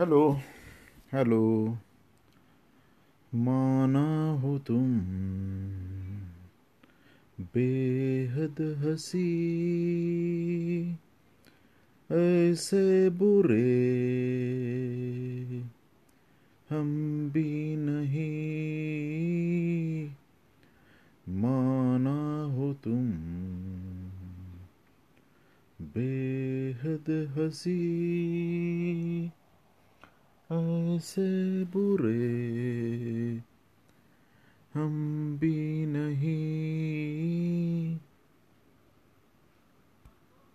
Hello hello माना हो तुम बेहद हसी, ऐसे बुरे हम भी नहीं। माना हो तुम बेहद हसी ऐसे बुरे हम भी नहीं